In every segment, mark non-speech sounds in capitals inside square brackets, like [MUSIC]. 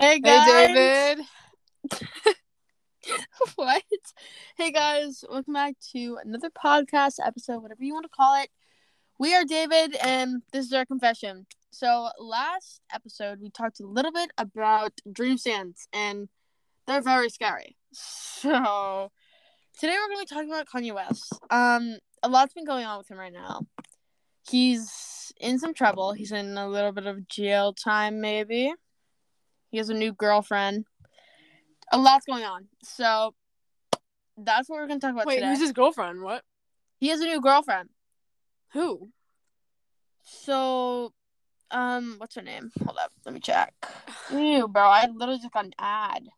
Hey guys. Hey, David. [LAUGHS] what? Hey guys, welcome back to another podcast episode, whatever you want to call it. We are David, and this is our confession. So, last episode, we talked a little bit about dream stands, and they're very scary. [LAUGHS] So, today we're going to be talking about Kanye West. Um, a lot's been going on with him right now. He's in some trouble. He's in a little bit of jail time, maybe. He has a new girlfriend. A lot's going on. So that's what we're gonna talk about Wait, today. who's his girlfriend? What? He has a new girlfriend. Who? So um what's her name? Hold up, let me check. Ew, bro, I literally just got an ad.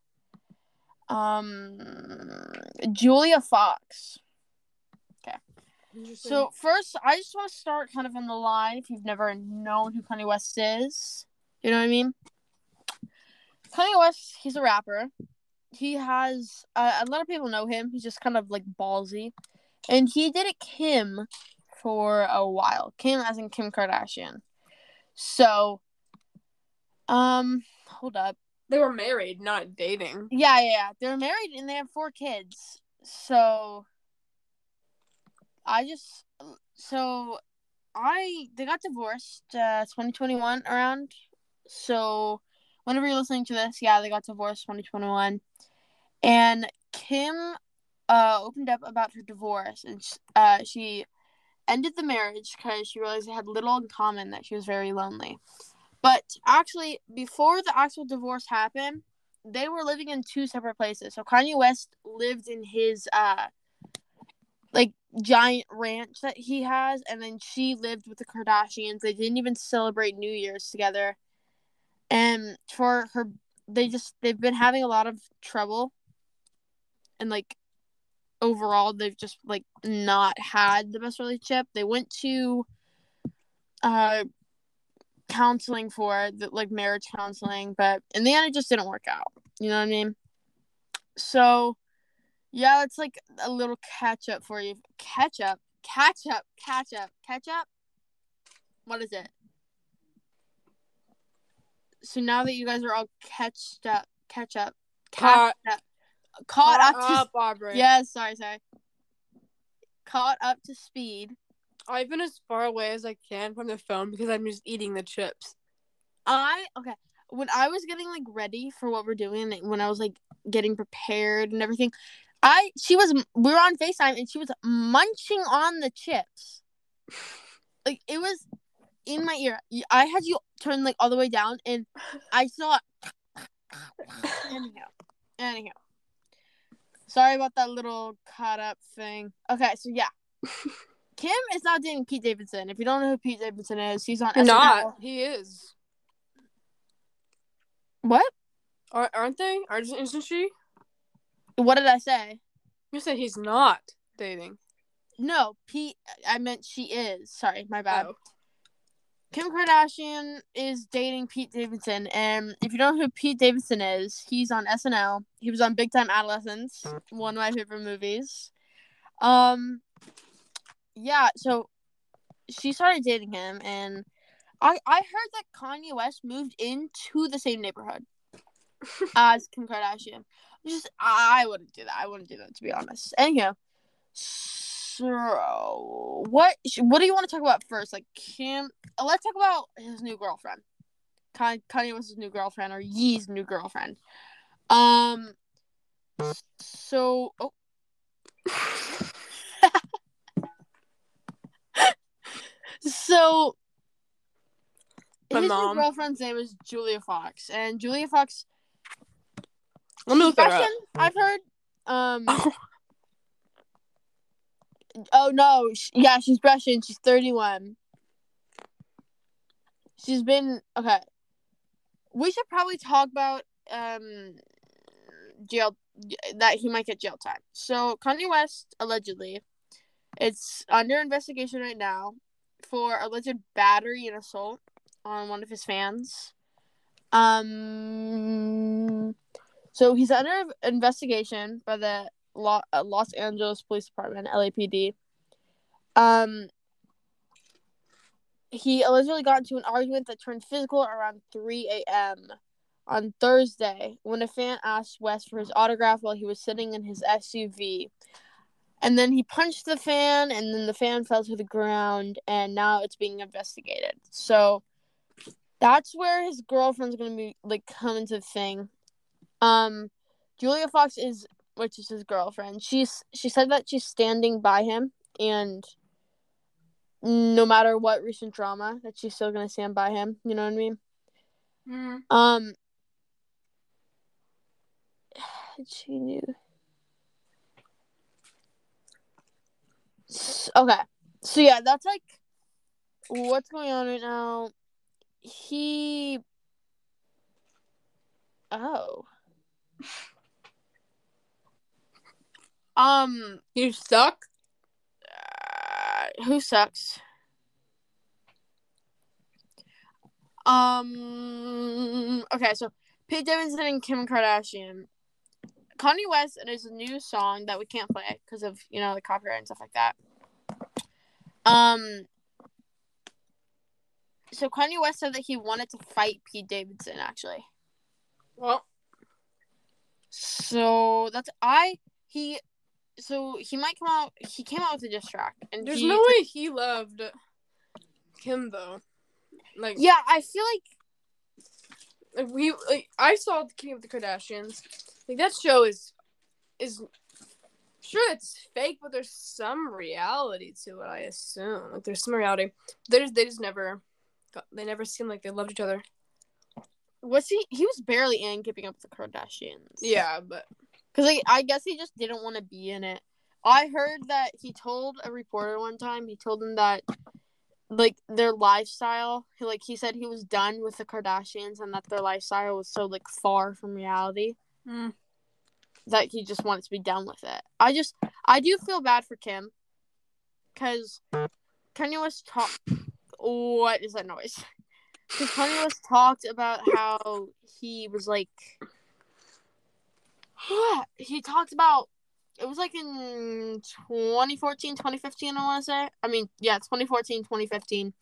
Um Julia Fox. Okay. So first I just want to start kind of on the line if you've never known who Kanye West is. You know what I mean? Kanye West, he's a rapper. He has uh, a lot of people know him. He's just kind of like ballsy, and he did a Kim for a while. Kim, as in Kim Kardashian. So, um, hold up. they were married, not dating. Yeah, yeah, yeah. They're married and they have four kids. So, I just so I they got divorced uh 2021 around. So whenever you're listening to this, yeah, they got divorced 2021. And Kim uh opened up about her divorce and uh she ended the marriage because she realized they had little in common that she was very lonely. But actually before the actual divorce happened, they were living in two separate places. So Kanye West lived in his uh like giant ranch that he has and then she lived with the Kardashians. They didn't even celebrate New Year's together. And for her they just they've been having a lot of trouble. And like overall they've just like not had the best relationship. They went to uh counseling for the like marriage counseling, but in the end it just didn't work out. You know what I mean? So yeah, it's like a little catch up for you. Catch up, catch up, catch up, catch up. What is it? So now that you guys are all catched up, catch up, Caught. up, caught up, to, up, Aubrey. yes, sorry, sorry, caught up to speed. I've been as far away as I can from the phone because I'm just eating the chips. I okay. When I was getting like ready for what we're doing, when I was like getting prepared and everything, I she was we were on Facetime and she was munching on the chips. [LAUGHS] Like it was in my ear. I had you turn like all the way down, and I saw. [LAUGHS] anyhow, anyhow. Sorry about that little caught up thing. Okay, so yeah. [LAUGHS] Kim is not dating Pete Davidson. If you don't know who Pete Davidson is, he's on SNL. Not. He is. What? Ar- aren't they? Aren't, isn't she? What did I say? You said he's not dating. No, Pete. I meant she is. Sorry, my bad. Oh. Kim Kardashian is dating Pete Davidson, and if you don't know who Pete Davidson is, he's on SNL. He was on Big Time Adolescence, one of my favorite movies. Um, yeah. So she started dating him, and I I heard that Kanye West moved into the same neighborhood [LAUGHS] as Kim Kardashian. Just I wouldn't do that. I wouldn't do that to be honest. Anyhow, so what what do you want to talk about first? Like Kim, uh, let's talk about his new girlfriend. Kanye, Kanye was his new girlfriend or Yee's new girlfriend. Um. So oh. [LAUGHS] so My his mom. new girlfriend's name is Julia Fox, and Julia Fox. Let me look that up. I've heard. Um. [LAUGHS] Oh no, yeah, she's Russian. She's thirty-one. She's been okay. We should probably talk about um jail that he might get jail time. So Kanye West allegedly, it's under investigation right now for alleged battery and assault on one of his fans. Um, so he's under investigation by the Uh, Los Angeles Police Department, LAPD. Um, he allegedly got into an argument that turned physical around 3 a.m. on Thursday when a fan asked West for his autograph while he was sitting in his SUV. And then he punched the fan, and then the fan fell to the ground, and now it's being investigated. So that's where his girlfriend's gonna be like coming to the thing. Um, Julia Fox is, which is his girlfriend. She's she said that she's standing by him, and no matter what recent drama, that she's still gonna stand by him. You know what I mean? Mm. Um, [SIGHS] she knew. Okay, so yeah, that's like what's going on right now. He. Oh. [LAUGHS] Um. You suck. uh, who sucks? Um. Okay, so Pete Davidson and Kim Kardashian. Kanye West and his new song that we can't play because of you know the copyright and stuff like that. Um. So Kanye West said that he wanted to fight Pete Davidson actually. Well, So that's I he. So he might come out. He came out with a diss track, and there's he, no way he loved Kim though. Like, Yeah, I feel like like, we like I saw the King of the Kardashians. Like that show is is sure it's fake, but there's some reality to it. I assume like there's some reality. They just they just never got, they never seemed like they loved each other. was he? He was barely in Keeping Up with the Kardashians. Yeah, but Because like, I guess he just didn't want to be in it. I heard that he told a reporter one time, he told him that like their lifestyle, he, like he said he was done with the Kardashians and that their lifestyle was so like far from reality mm, that he just wanted to be done with it. I just I do feel bad for Kim cuz Kanye West talk what is that noise? Cuz Kanye West talked about how he was like he talked about it was like in 2014 2015 i want to say. I mean yeah 2014 2015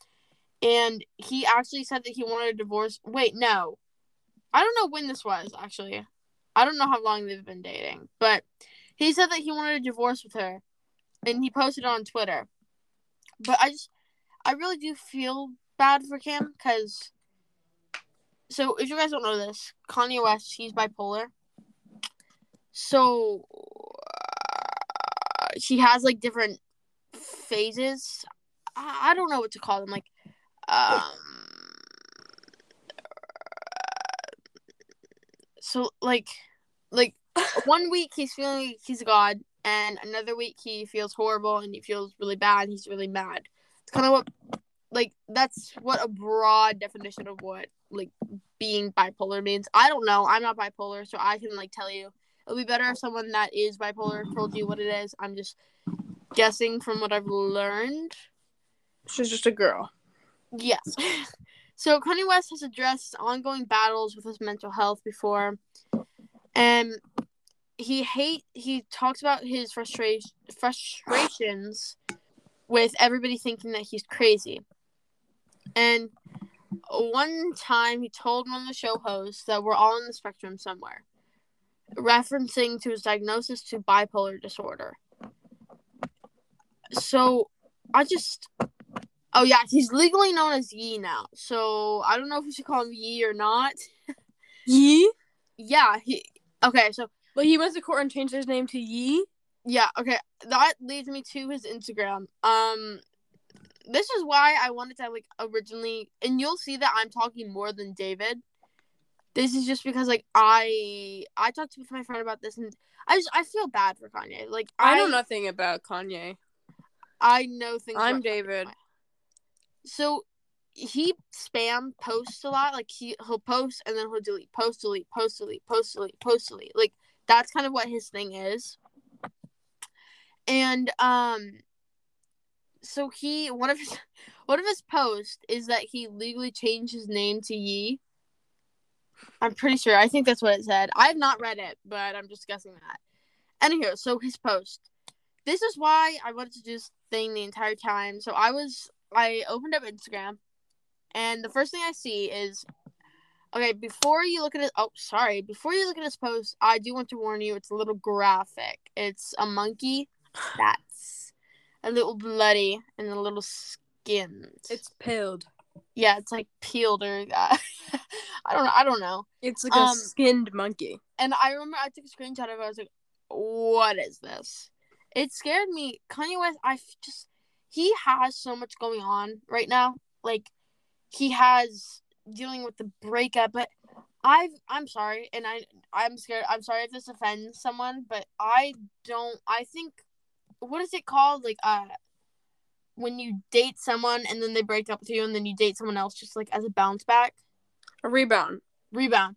and he actually said that he wanted a divorce. Wait no. I don't know when this was actually. I don't know how long they've been dating. But he said that he wanted a divorce with her and he posted it on twitter. But i just i really do feel bad for kim because so if you guys don't know this kanye west he's bipolar so uh, he has like different phases. I, I don't know what to call them. Like, um, so like, like [LAUGHS] one week he's feeling like he's a God, and another week he feels horrible and he feels really bad. he's really mad. It's kind of what, like, that's what a broad definition of what like being bipolar means. I don't know. I'm not bipolar, so I can like tell you it would be better if someone that is bipolar told you what it is. I'm just guessing from what I've learned. she's just a girl. Yes. [LAUGHS] So Kanye West has addressed ongoing battles with his mental health before, and he hate he talks about his frustration frustrations with everybody thinking that he's crazy. And one time he told one of the show hosts that we're all on the spectrum somewhere, referencing to his diagnosis to bipolar disorder. So I just Oh yeah, he's legally known as Yi now. So I don't know if we should call him Yi or not. Yee? Yeah, he okay, so But he went to court and changed his name to Yi? yeah, okay. That leads me to his Instagram. Um this is why I wanted to like originally and you'll see that I'm talking more than David. This is just because like I I talked with my friend about this and I just I feel bad for Kanye. Like I know nothing about Kanye. I know things I'm about David. so he spam posts a lot. Like he he'll post and then he'll delete, post delete, post delete, post delete, post delete. Like that's kind of what his thing is. And um, so he one of his [LAUGHS] one of his posts is that he legally changed his name to Yee. I'm pretty sure. I think that's what it said. I have not read it, but I'm just guessing that. Anywho, so his post. This is why I wanted to do this thing the entire time. So I was I opened up Instagram, and the first thing I see is Okay, before you look at it, oh, sorry. Before you look at this post, I do want to warn you. It's a little graphic. It's a monkey [GASPS] that's a little bloody and a little skinned. It's peeled. Yeah, it's like peeled or uh, [LAUGHS] I don't know. I don't know. It's like Um, a skinned monkey. And I remember I took a screenshot of it. I was like, "What is this?" It scared me. Kanye West. I just he has so much going on right now. Like he has dealing with the breakup, but I've I'm sorry, and I I'm scared. I'm sorry if this offends someone, but I don't. I think what is it called? Like uh, when you date someone and then they break up with you, and then you date someone else just like as a bounce back A rebound. rebound.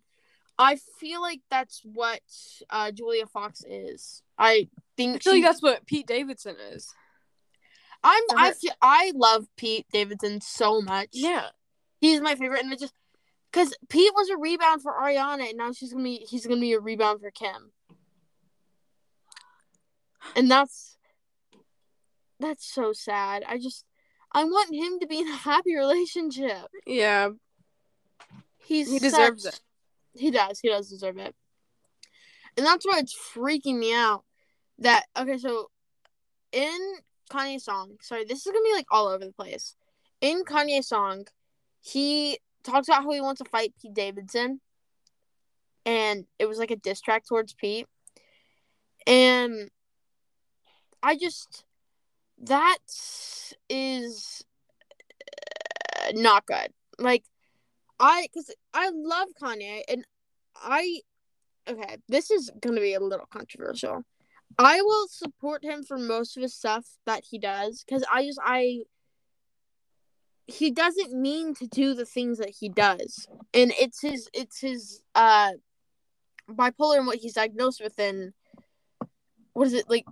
I feel like that's what uh, Julia Fox is. I think I feel like that's what Pete Davidson is. I'm. I feel, I love Pete Davidson so much. Yeah. he's my favorite, and it just because Pete was a rebound for Ariana, and now she's gonna be he's gonna be a rebound for Kim, and that's that's so sad. I just I want him to be in a happy [LAUGHS] relationship. Yeah. He's He deserves such- it. He does. He does deserve it. And that's why it's freaking me out. That okay, so in Kanye's song, sorry, this is gonna be like all over the place. In Kanye's song, he talks about how he wants to fight Pete Davidson. And it was like a diss track towards Pete. And I just that is uh, not good. Like I cuz I love Kanye and I okay, this is going to be a little controversial. I will support him for most of his stuff that he does cuz I just I he doesn't mean to do the things that he does. And it's his it's his uh bipolar and what he's diagnosed with and what is it like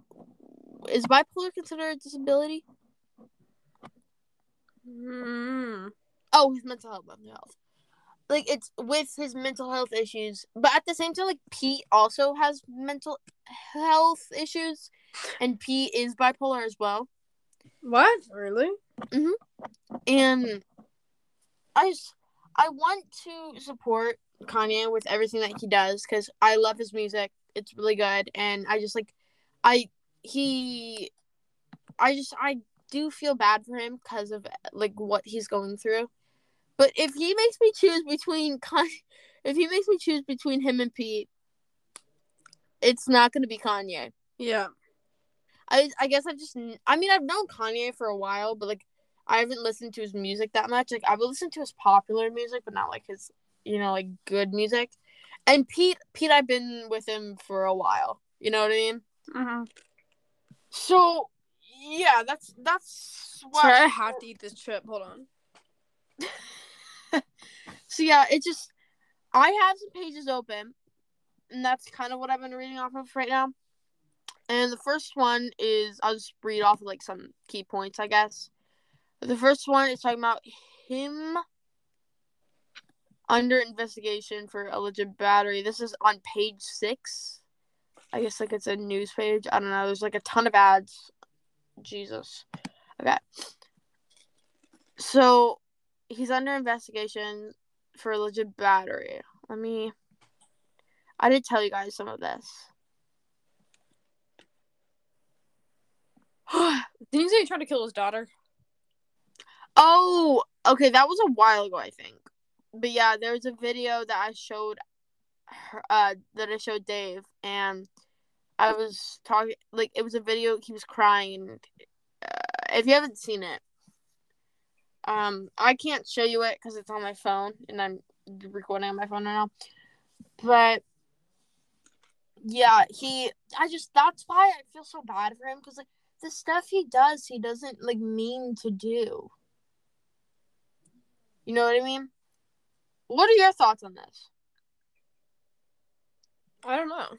is bipolar considered a disability? Mm. Oh, his mental health, mental health. Like it's with his mental health issues, but at the same time, like Pete also has mental health issues, and Pete is bipolar as well. What? Really? Mhm. And I just I want to support Kanye with everything that he does because I love his music. It's really good, and I just like I he I just I do feel bad for him because of like what he's going through. But if he makes me choose between [LAUGHS] if he makes me choose between him and Pete, it's not going to be Kanye. Yeah. I I guess I've just I mean I've known Kanye for a while, but like I haven't listened to his music that much. Like I've listened to his popular music, but not like his you know like good music. And Pete Pete I've been with him for a while. You know what I mean? Mm-hmm. So yeah, that's that's why. Sorry, I have to eat this chip. Hold on. [LAUGHS] So yeah, it just I have some pages open, and that's kind of what I've been reading off of right now. And the first one is I'll just read off like some key points, I guess. The first one is talking about him under investigation for alleged battery. This is on page six. I guess like it's a news page. I don't know. There's like a ton of ads. Jesus. Okay. So he's under investigation for alleged battery. Let me. I did tell you guys some of this. [SIGHS] Didn't you say he tried to kill his daughter? oh, okay, that was a while ago, I think. But yeah, there was a video that I showed her, uh, that I showed Dave, and I was talking like it was a video. He was crying, uh, if you haven't seen it, um, I can't show you it because it's on my phone, and I'm recording on my phone right now. But yeah, he. I just that's why I feel so bad for him because like the stuff he does, he doesn't like mean to do. You know what I mean? What are your thoughts on this? I don't know.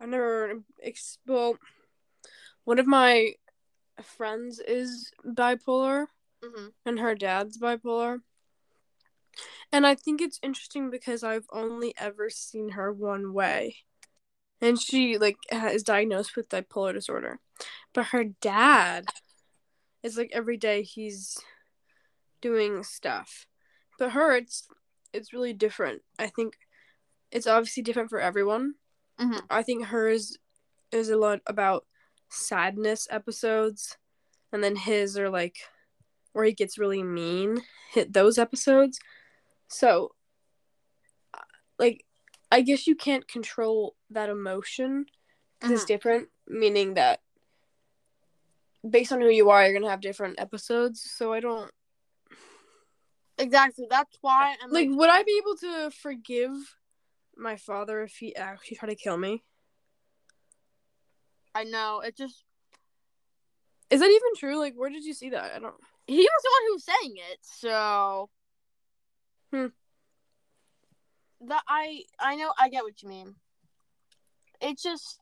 I never. Ex- well, one of my friends is bipolar, Mm-hmm. and her dad's bipolar. And I think it's interesting because I've only ever seen her one way. And she like is diagnosed with bipolar disorder. But her dad is like every day he's doing stuff. But her it's it's really different. I think it's obviously different for everyone. Mhm. I think hers is a lot about sadness episodes, and then his are like where he gets really mean. Hit those episodes. So, uh, like, I guess you can't control that emotion because it's Mhm. different. Meaning that based on who you are, you're gonna have different episodes. So I don't Exactly. That's why I'm like. like, Would I be able to forgive my father if he actually tried to kill me? I know it just Is that even true? Like, where did you see that? I don't. he was the one who was saying it, so Hmm. that I I know I get what you mean. It's just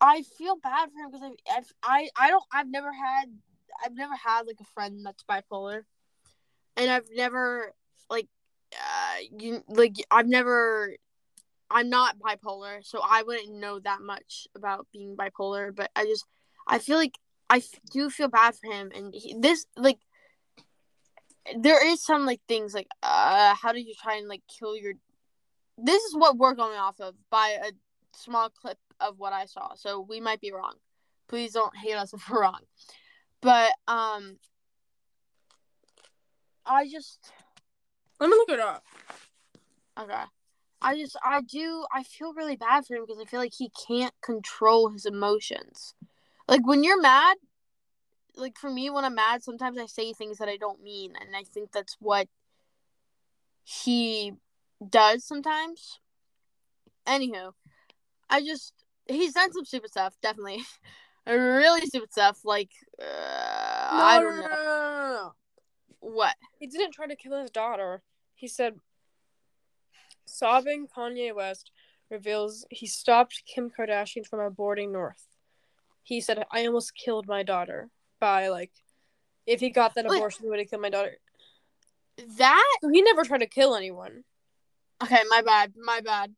I feel bad for him because I I've, I I don't I've never had I've never had like a friend that's bipolar, and I've never like uh you like I've never I'm not bipolar, so I wouldn't know that much about being bipolar. But I just I feel like I f- do feel bad for him, and he, this like there is some like things like uh how did you try and like kill your this is what we're going off of by a small clip of what I saw. So we might be wrong. Please don't hate us [LAUGHS] if we're wrong. But um I just Let me look it up. okay. I just I do I feel really bad for him because I feel like he can't control his emotions. Like when you're mad, like for me when I'm mad, sometimes I say things that I don't mean and I think that's what he does sometimes. Anywho, I just he's done some stupid stuff, definitely. [LAUGHS] really stupid stuff like uh, I don't know no, no, no. what. He didn't try to kill his daughter. He said, sobbing Kanye West reveals he stopped Kim Kardashian from aborting North. He said, I almost killed my daughter by, like, if he got that Wait. abortion, he would have killed my daughter. That So he never tried to kill anyone. Okay, my bad. My bad.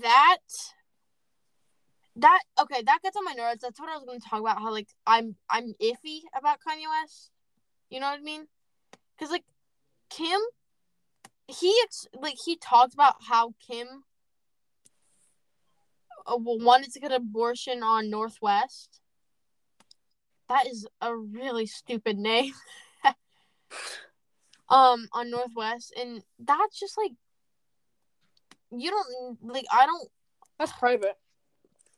That that okay, that gets on my nerves. That's what I was going to talk about. How like I'm I'm iffy about Kanye West. You know what I mean? Because like Kim, he like he talked about how Kim uh, wanted to get an abortion on North West. That is a really stupid name. [LAUGHS] um, on North West, and that's just like you don't like. I don't That's private.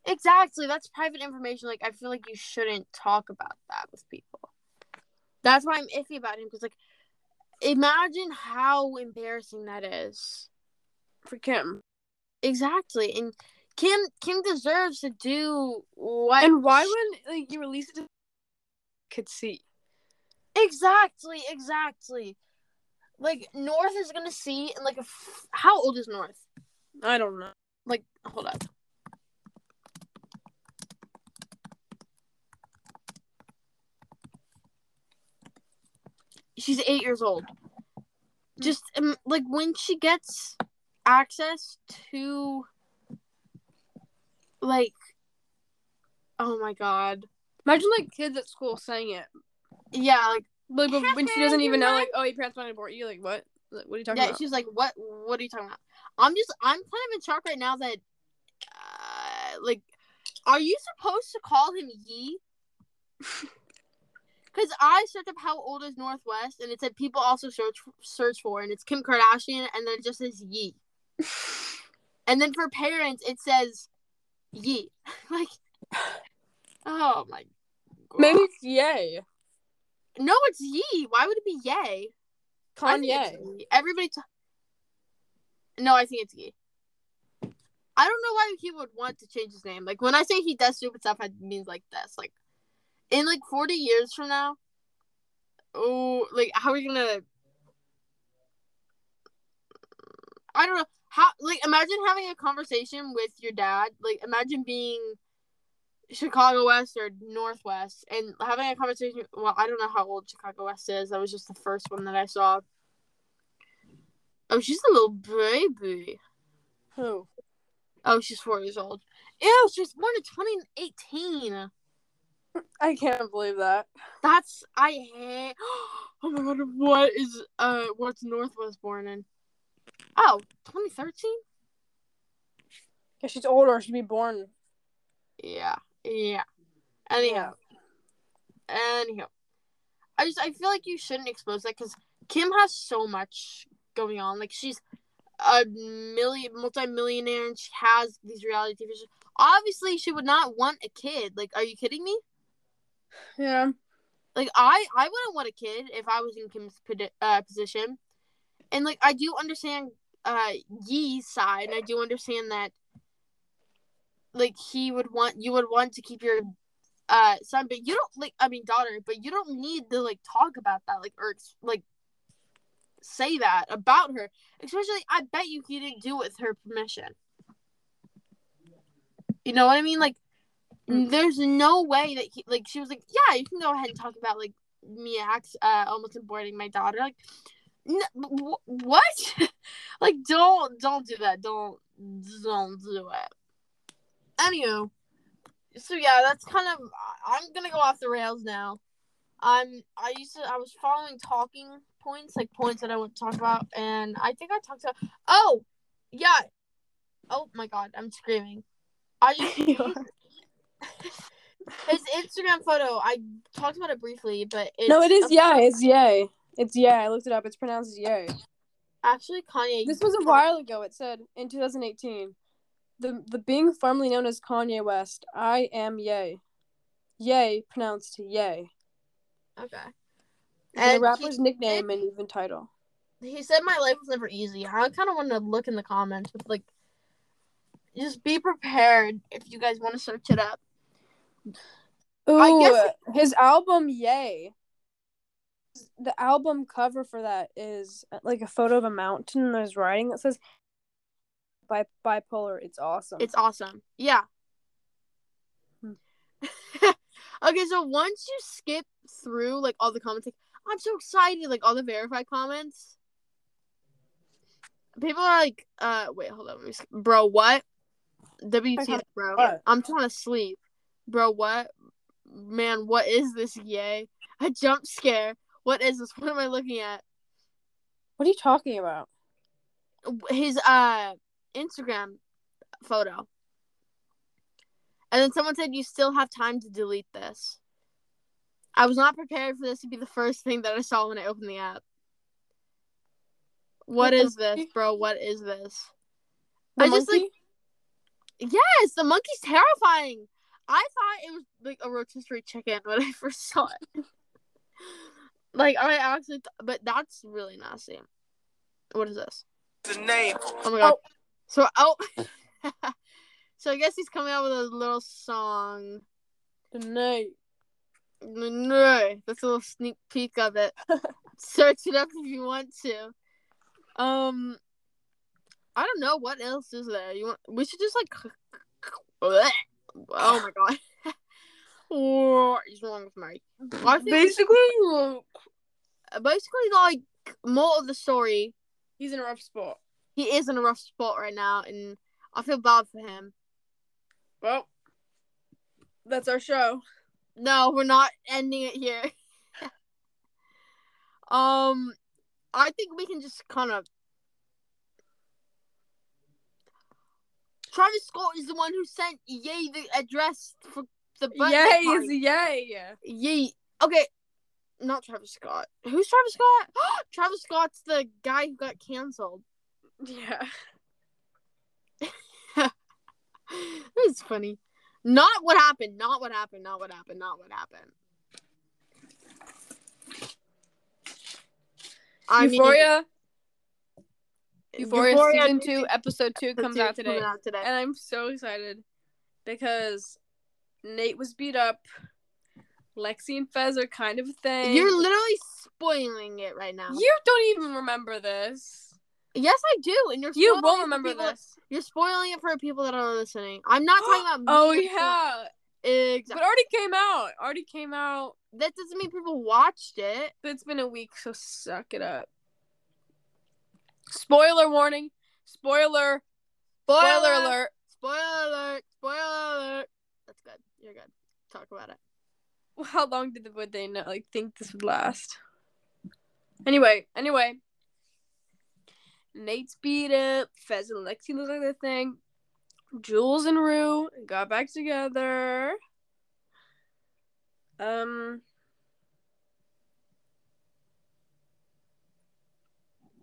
exactly. That's private information. Like I feel like you shouldn't talk about that with people. That's why I'm iffy about him because like, imagine how embarrassing that is. For Kim. Exactly, and Kim Kim deserves to do what. And why when like you release it to could see? Exactly, exactly. Like North is gonna see, and like, a f- how old is North? I don't know. Like, hold up. She's eight years old. Just um, like when she gets access to, like, oh my god, Imagine like kids at school saying it. yeah, like Like when she doesn't even know, like, oh, your parents want to abort you. Like, what? Like, what are you talking yeah, about? she's like, what? What are you talking about? I'm just, I'm kind of in shock right now that, uh, like, are you supposed to call him Yee? [LAUGHS] Because I searched up how old is North West, and it said people also search search for, and it's Kim Kardashian, and then it just says Yee. [LAUGHS] And then for parents, it says Yee. [LAUGHS] like, oh my. God. Maybe it's yay. no, it's Yee. Why would it be Yay? Kanye. Everybody. T- no, I think it's Yee. I don't know why he would want to change his name. Like when I say he does stupid stuff, I mean like this. Like in like forty years from now. Oh, like how are we gonna? I don't know how. Like imagine having a conversation with your dad. Like imagine being Chicago West or North West and having a conversation. Well, I don't know how old Chicago West is. That was just the first one that I saw. Oh, she's a little baby. Who? Oh, she's four years old. Ew, she was born in 2018. [LAUGHS] I can't believe that. That's I hate. [GASPS] Oh my god, what is uh what's North West born in? Oh, 2013? Yeah, she's older. She'd be born. Yeah. Yeah. Anyhow. Anyhow. I just I feel like you shouldn't expose that because Kim has so much going on. Like she's a million multi-millionaire and she has these reality TV shows. Obviously, she would not want a kid. Like, are you kidding me? Yeah. Like, I I wouldn't want a kid if I was in Kim's uh, position. And like, I do understand uh Yee's side. and I do understand that. Like he would want you would want to keep your uh son, but you don't like I mean daughter, but you don't need to like talk about that like or like say that about her. Especially, I bet you he didn't do it with her permission. You know what I mean? Like. There's no way that he like she was like, yeah, you can go ahead and talk about like me ex uh almost aborting my daughter. Like, n- wh- what? [LAUGHS] like, don't don't do that. Don't don't do it. Anywho, so yeah, that's kind of. I'm gonna go off the rails now. I'm. I used to. I was following talking points, like points that I want to talk about, and I think I talked about. Oh, yeah. Oh my god, I'm screaming. I [LAUGHS] just his Instagram photo. I talked about it briefly, but it's no, it is a- yay. It's yay. It's yay. I looked it up. It's pronounced yay. Actually, Kanye. This was a while ago. It said in 2018, the the being formerly known as Kanye West. I am yay. Yay pronounced yay. Okay. And, And the rapper's he- nickname and even title. he said my life was never easy. I kind of want to look in the comments with like, just be prepared if you guys want to search it up. Ooh, I guess his album Yay. The album cover for that is uh, like a photo of a mountain and there's writing that says bi- bipolar. It's awesome. It's awesome. Yeah. Hmm. [LAUGHS] okay, so once you skip through like all the comments, like I'm so excited, like all the verified comments. People are like, uh, wait, hold on, let me, bro, what? WTF, bro? What? I'm trying to sleep, bro. What? Man, what is this? Yay! A jump scare. What is this? [LAUGHS] What am I looking at? what are you talking about? his uh Instagram photo. And then someone said you still have time to delete this. I was not prepared for this to be the first thing that I saw when I opened the app. What The is this, bro? What is this? The I just, like, monkey? Yes, the monkey's terrifying. I thought it was like a rotisserie chicken when I [LAUGHS] first saw it. like I actually, th- but that's really nasty. What is this? the name. Oh my god. So oh [LAUGHS] So I guess he's coming out with a little song. the night. No, that's a little sneak peek of it. [LAUGHS] Search it up if you want to. Um I don't know what else is there. You want we should just like Oh my god. [LAUGHS] what is wrong with me? I think we should- Basically, basically like more of the story he's in a rough spot. he is in a rough spot right now and I feel bad for him. Well, that's our show. No, we're not ending it here. [LAUGHS] um, I think we can just kind of. Travis Scott is the one who sent Ye the address for the birthday Yay party. is yay. Ye. Okay, not Travis Scott. Who's Travis Scott? [GASPS] Travis Scott's the guy who got canceled. Yeah. [LAUGHS] It's funny. Not what happened. Not what happened. Not what happened. Not what happened. I mean, Euphoria. Euphoria, Euphoria season two, episode two episode comes two out today, out today. and I'm so excited because Nate was beat up. Lexi and Fez are kind of a thing. You're literally spoiling it right now. you don't even remember this. yes, I do, and you're You won't remember people- this. You're spoiling it for people that are listening. I'm not talking about. [GASPS] me oh or- yeah, exactly. but already came out. Already came out. that doesn't mean people watched it. But it's been a week, so suck it up. Spoiler warning. Spoiler. Spoiler alert. Spoiler alert! Spoiler alert! That's good. You're good. Talk about it. [LAUGHS] How long did the, would they know, like think this would last? Anyway, anyway, Nate's beat up. Fez and Lexi look like the thing. Jules and Rue got back together. Um,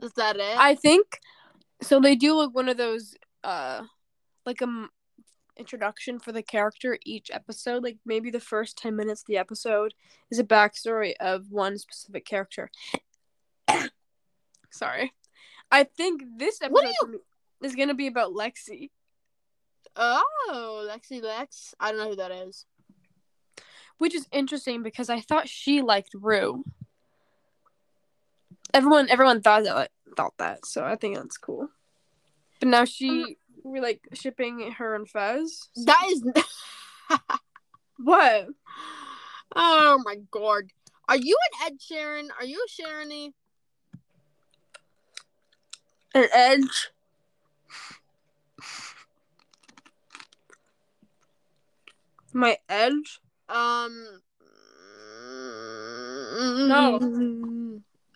Is that it? I think so. They do like one of those, uh, like a m- introduction for the character each episode. Like maybe the first ten minutes of the episode is a backstory of one specific character. [COUGHS] Sorry, I think this episode do is gonna be about Lexi. oh, Lexi Lex. I don't know who that is. which is interesting because I thought she liked Rue. Everyone, everyone thought that, thought that, so I think that's cool. But now she, we're like shipping her and Fez. That is. [LAUGHS] What? oh my god. Are you an Ed Sheeran? Are you a Sharony? An edge. My edge? Um. No.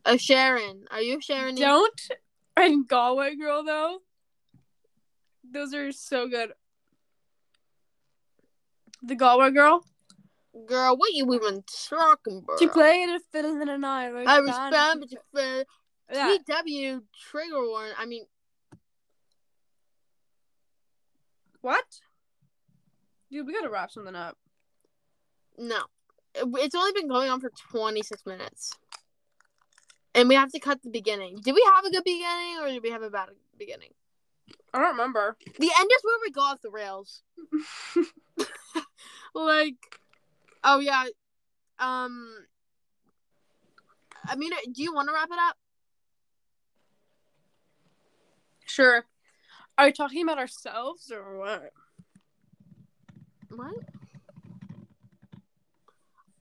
A Sharon. Are you Sharon? Don't. And Galway Girl though. Those are so good. The Galway Girl. Girl, what are you even talking about? She played a fiddle in a night. I but you fair. Yeah. TW trigger warning. I mean, What? Dude, we gotta wrap something up. no. It's only been going on for 26 minutes. And we have to cut the beginning. Did we have a good beginning or did we have a bad beginning? I don't remember. The end is where we go off the rails. [LAUGHS] [LAUGHS] like, oh yeah. Um, I mean, do you want to wrap it up? Sure. Are we talking about ourselves or what? What?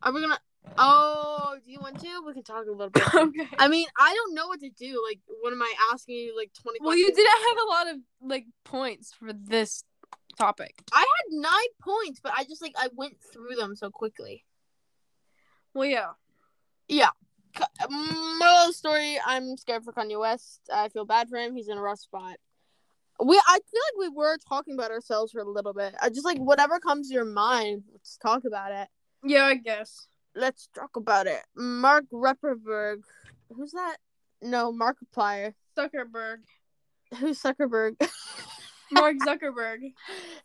Are we gonna? Oh, do you want to? We can talk a little bit. [LAUGHS] okay. I mean, I don't know what to do. Like, what am I asking you? Like twenty. Well, you didn't have a lot of like points for this topic. I had nine points, but I just like I went through them so quickly. Well, yeah. yeah. Moral of story: I'm scared for Kanye West. I feel bad for him. He's in a rough spot. We, I feel like we were talking about ourselves for a little bit. I just like whatever comes to your mind. Let's talk about it. Yeah, I guess. Let's talk about it. Mark Repperberg. Who's that? No, Markiplier. Zuckerberg. Who's Zuckerberg? [LAUGHS] Mark Zuckerberg.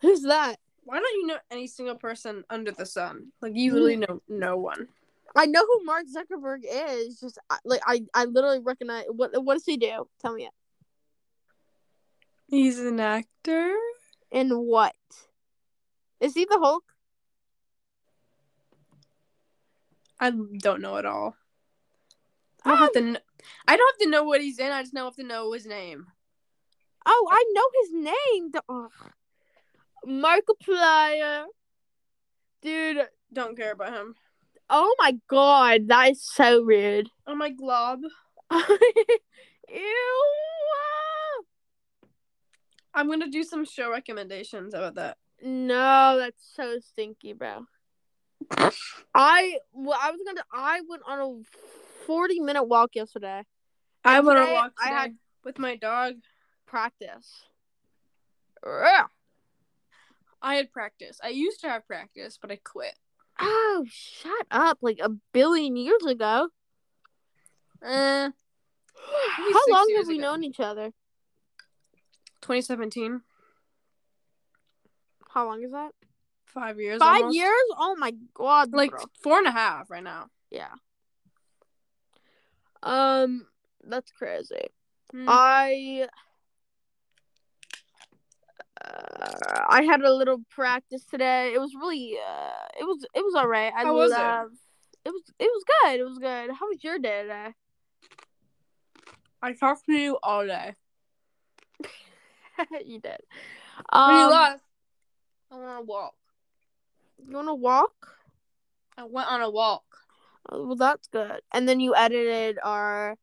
Who's that? Why don't you know any single person under the sun? Like you literally mm. know no one. I know who Mark Zuckerberg is. Just like I, I literally recognize. What, what does he do? Tell me it. He's an actor. In what? Is he the Hulk? I don't know at all. I don't have to. Oh. Kn- I don't have to know what he's in. I just know have to know his name. Oh, I know his name. The- ugh. Markiplier. Dude. Don't care about him. Oh my god, that is so rude. Oh my glob. [LAUGHS] Ew. I'm gonna do some show recommendations about that. No, that's so stinky, bro. I well, I was gonna. I went on a forty minute walk yesterday. I went to today walk I had- with my dog. Practice. Ugh. I had practice. I used to have practice, but I quit. Oh, shut up! Like a billion years ago. Uh, How long have we ago. known each other? 2017. How long is that? Five years. Five almost. years? Oh my god! Like bro. four and a half right now. yeah. Um, that's crazy. Hmm. I uh, I had a little practice today. It was really uh it was it was all right. I How was it? love it was it was good. It was good. How was your day today? I talked to you all day. [LAUGHS] you did. When you Um, left, I on a walk. You want to walk? I went on a walk. Oh, well, that's good. And then you edited our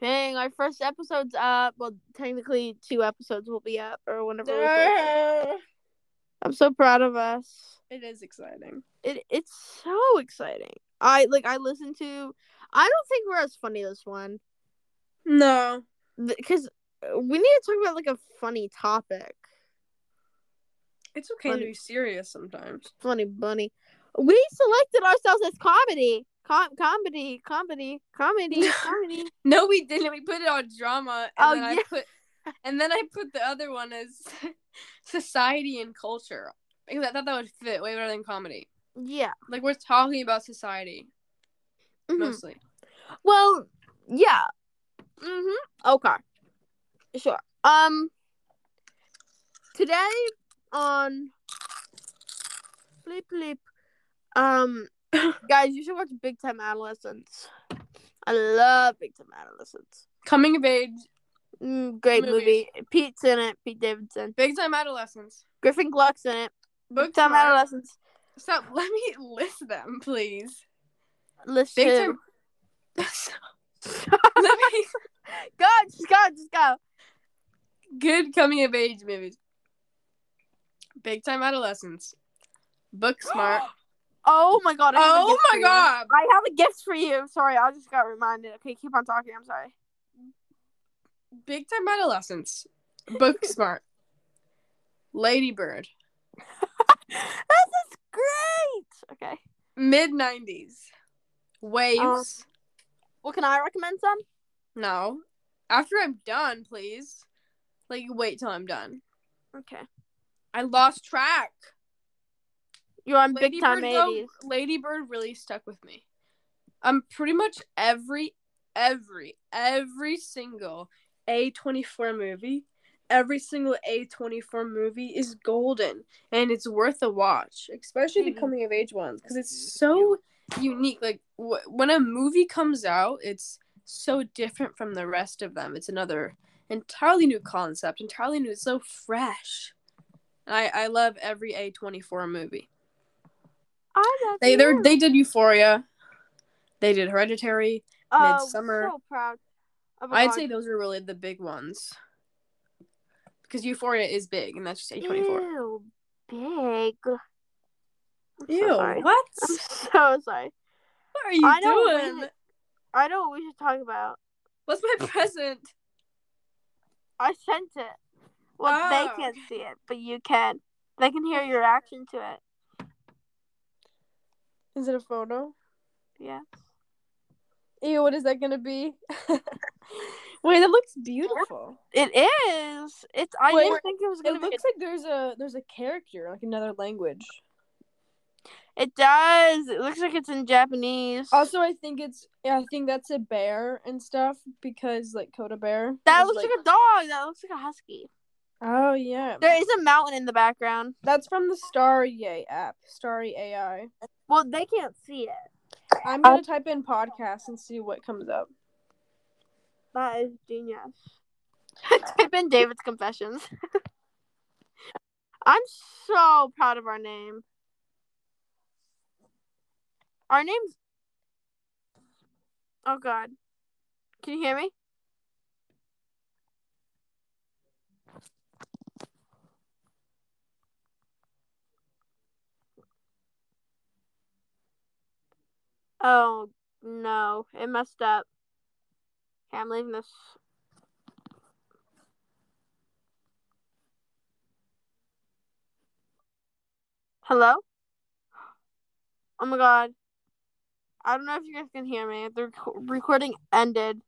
thing. Our first episode's up. Well, technically, two episodes will be up or whenever. we. [LAUGHS] I'm so proud of us. It is exciting. It it's so exciting. I like. I listened to. I don't think we're as funny this one No. because we need to talk about like a funny topic. It's okay Funny. to be serious sometimes. Funny bunny. We selected ourselves as comedy. Com- comedy, comedy, comedy, [LAUGHS] comedy. No, we didn't. We put it on drama, and Oh, then I yeah. put, and then I put the other one as [LAUGHS] society and culture because I thought that would fit way better than comedy. Yeah. Like we're talking about society Mhm. mostly. Well, yeah. Mhm. Okay. Sure. Um. Today on Bleep Bleep, um, [COUGHS] guys, you should watch Big Time Adolescence. I love Big Time Adolescence. Coming of age, Mm, great Movies. movie. Pete's in it. Pete Davidson. big time adolescence. Griffin Gluck's in it. Book Big Time smart. Adolescence. Stop. [LAUGHS] Let me list them, please. Listen. Big time. [LAUGHS] [LAUGHS] Let me. go, just go, just go. Good coming of age movies. Big time adolescence. Book [GASPS] smart. Oh my god. I have a oh gift for my you. god. I have a gift for you. Sorry, I just got reminded. Okay, keep on talking. I'm sorry. Big time adolescence. Book [LAUGHS] smart. Ladybird. [LAUGHS] this is great. Okay. Mid 90s. Waves. Um, Well, can I recommend some? no. After I'm done, please. Like, wait till I'm done. Okay. I lost track. You're on big time 80s. Ladybird really stuck with me. Um, pretty much every, every, every single A24 movie, every single A24 movie is golden and it's worth a watch, especially the Mhm. coming of age ones because it's so unique. Like wh- when a movie comes out, it's so different from the rest of them. It's another entirely new concept, entirely new. It's so fresh. And I, I love every A24 movie. I love They they they did Euphoria. They did Hereditary. Oh, Midsommar. So proud. Oh of a I'd say those are really the big ones. Because Euphoria is big, and that's just A24. Ew, big. I'm Ew, sorry. what? I'm so sorry. What are you I know what we doing? should- I know what we should talk about. What's my [LAUGHS] present? I sent it. Well, they oh. can't see it, but you can. They can hear your reaction to it. Is it a photo? Yeah. Ew, what is that gonna be? [LAUGHS] Wait, that looks beautiful. It is. It's. I Wait, didn't think it was It gonna be. looks like there's a there's a character, like another language. It does. It looks like it's in Japanese. Also, I think it's yeah, I think that's a bear and stuff because like Coda Bear. That looks like, a dog. That looks like a husky. Oh yeah. There is a mountain in the background. That's from the Starry app, Starry AI. Well, they can't see it. I'm oh. gonna type in podcast and see what comes up. That is genius. [LAUGHS] Type in David's confessions. [LAUGHS] I'm so proud of our name. Our name's. Oh God. Can you hear me? Oh no, it messed up. Okay, I'm leaving this. Hello? Oh my god. I don't know if you guys can hear me. The rec- recording ended.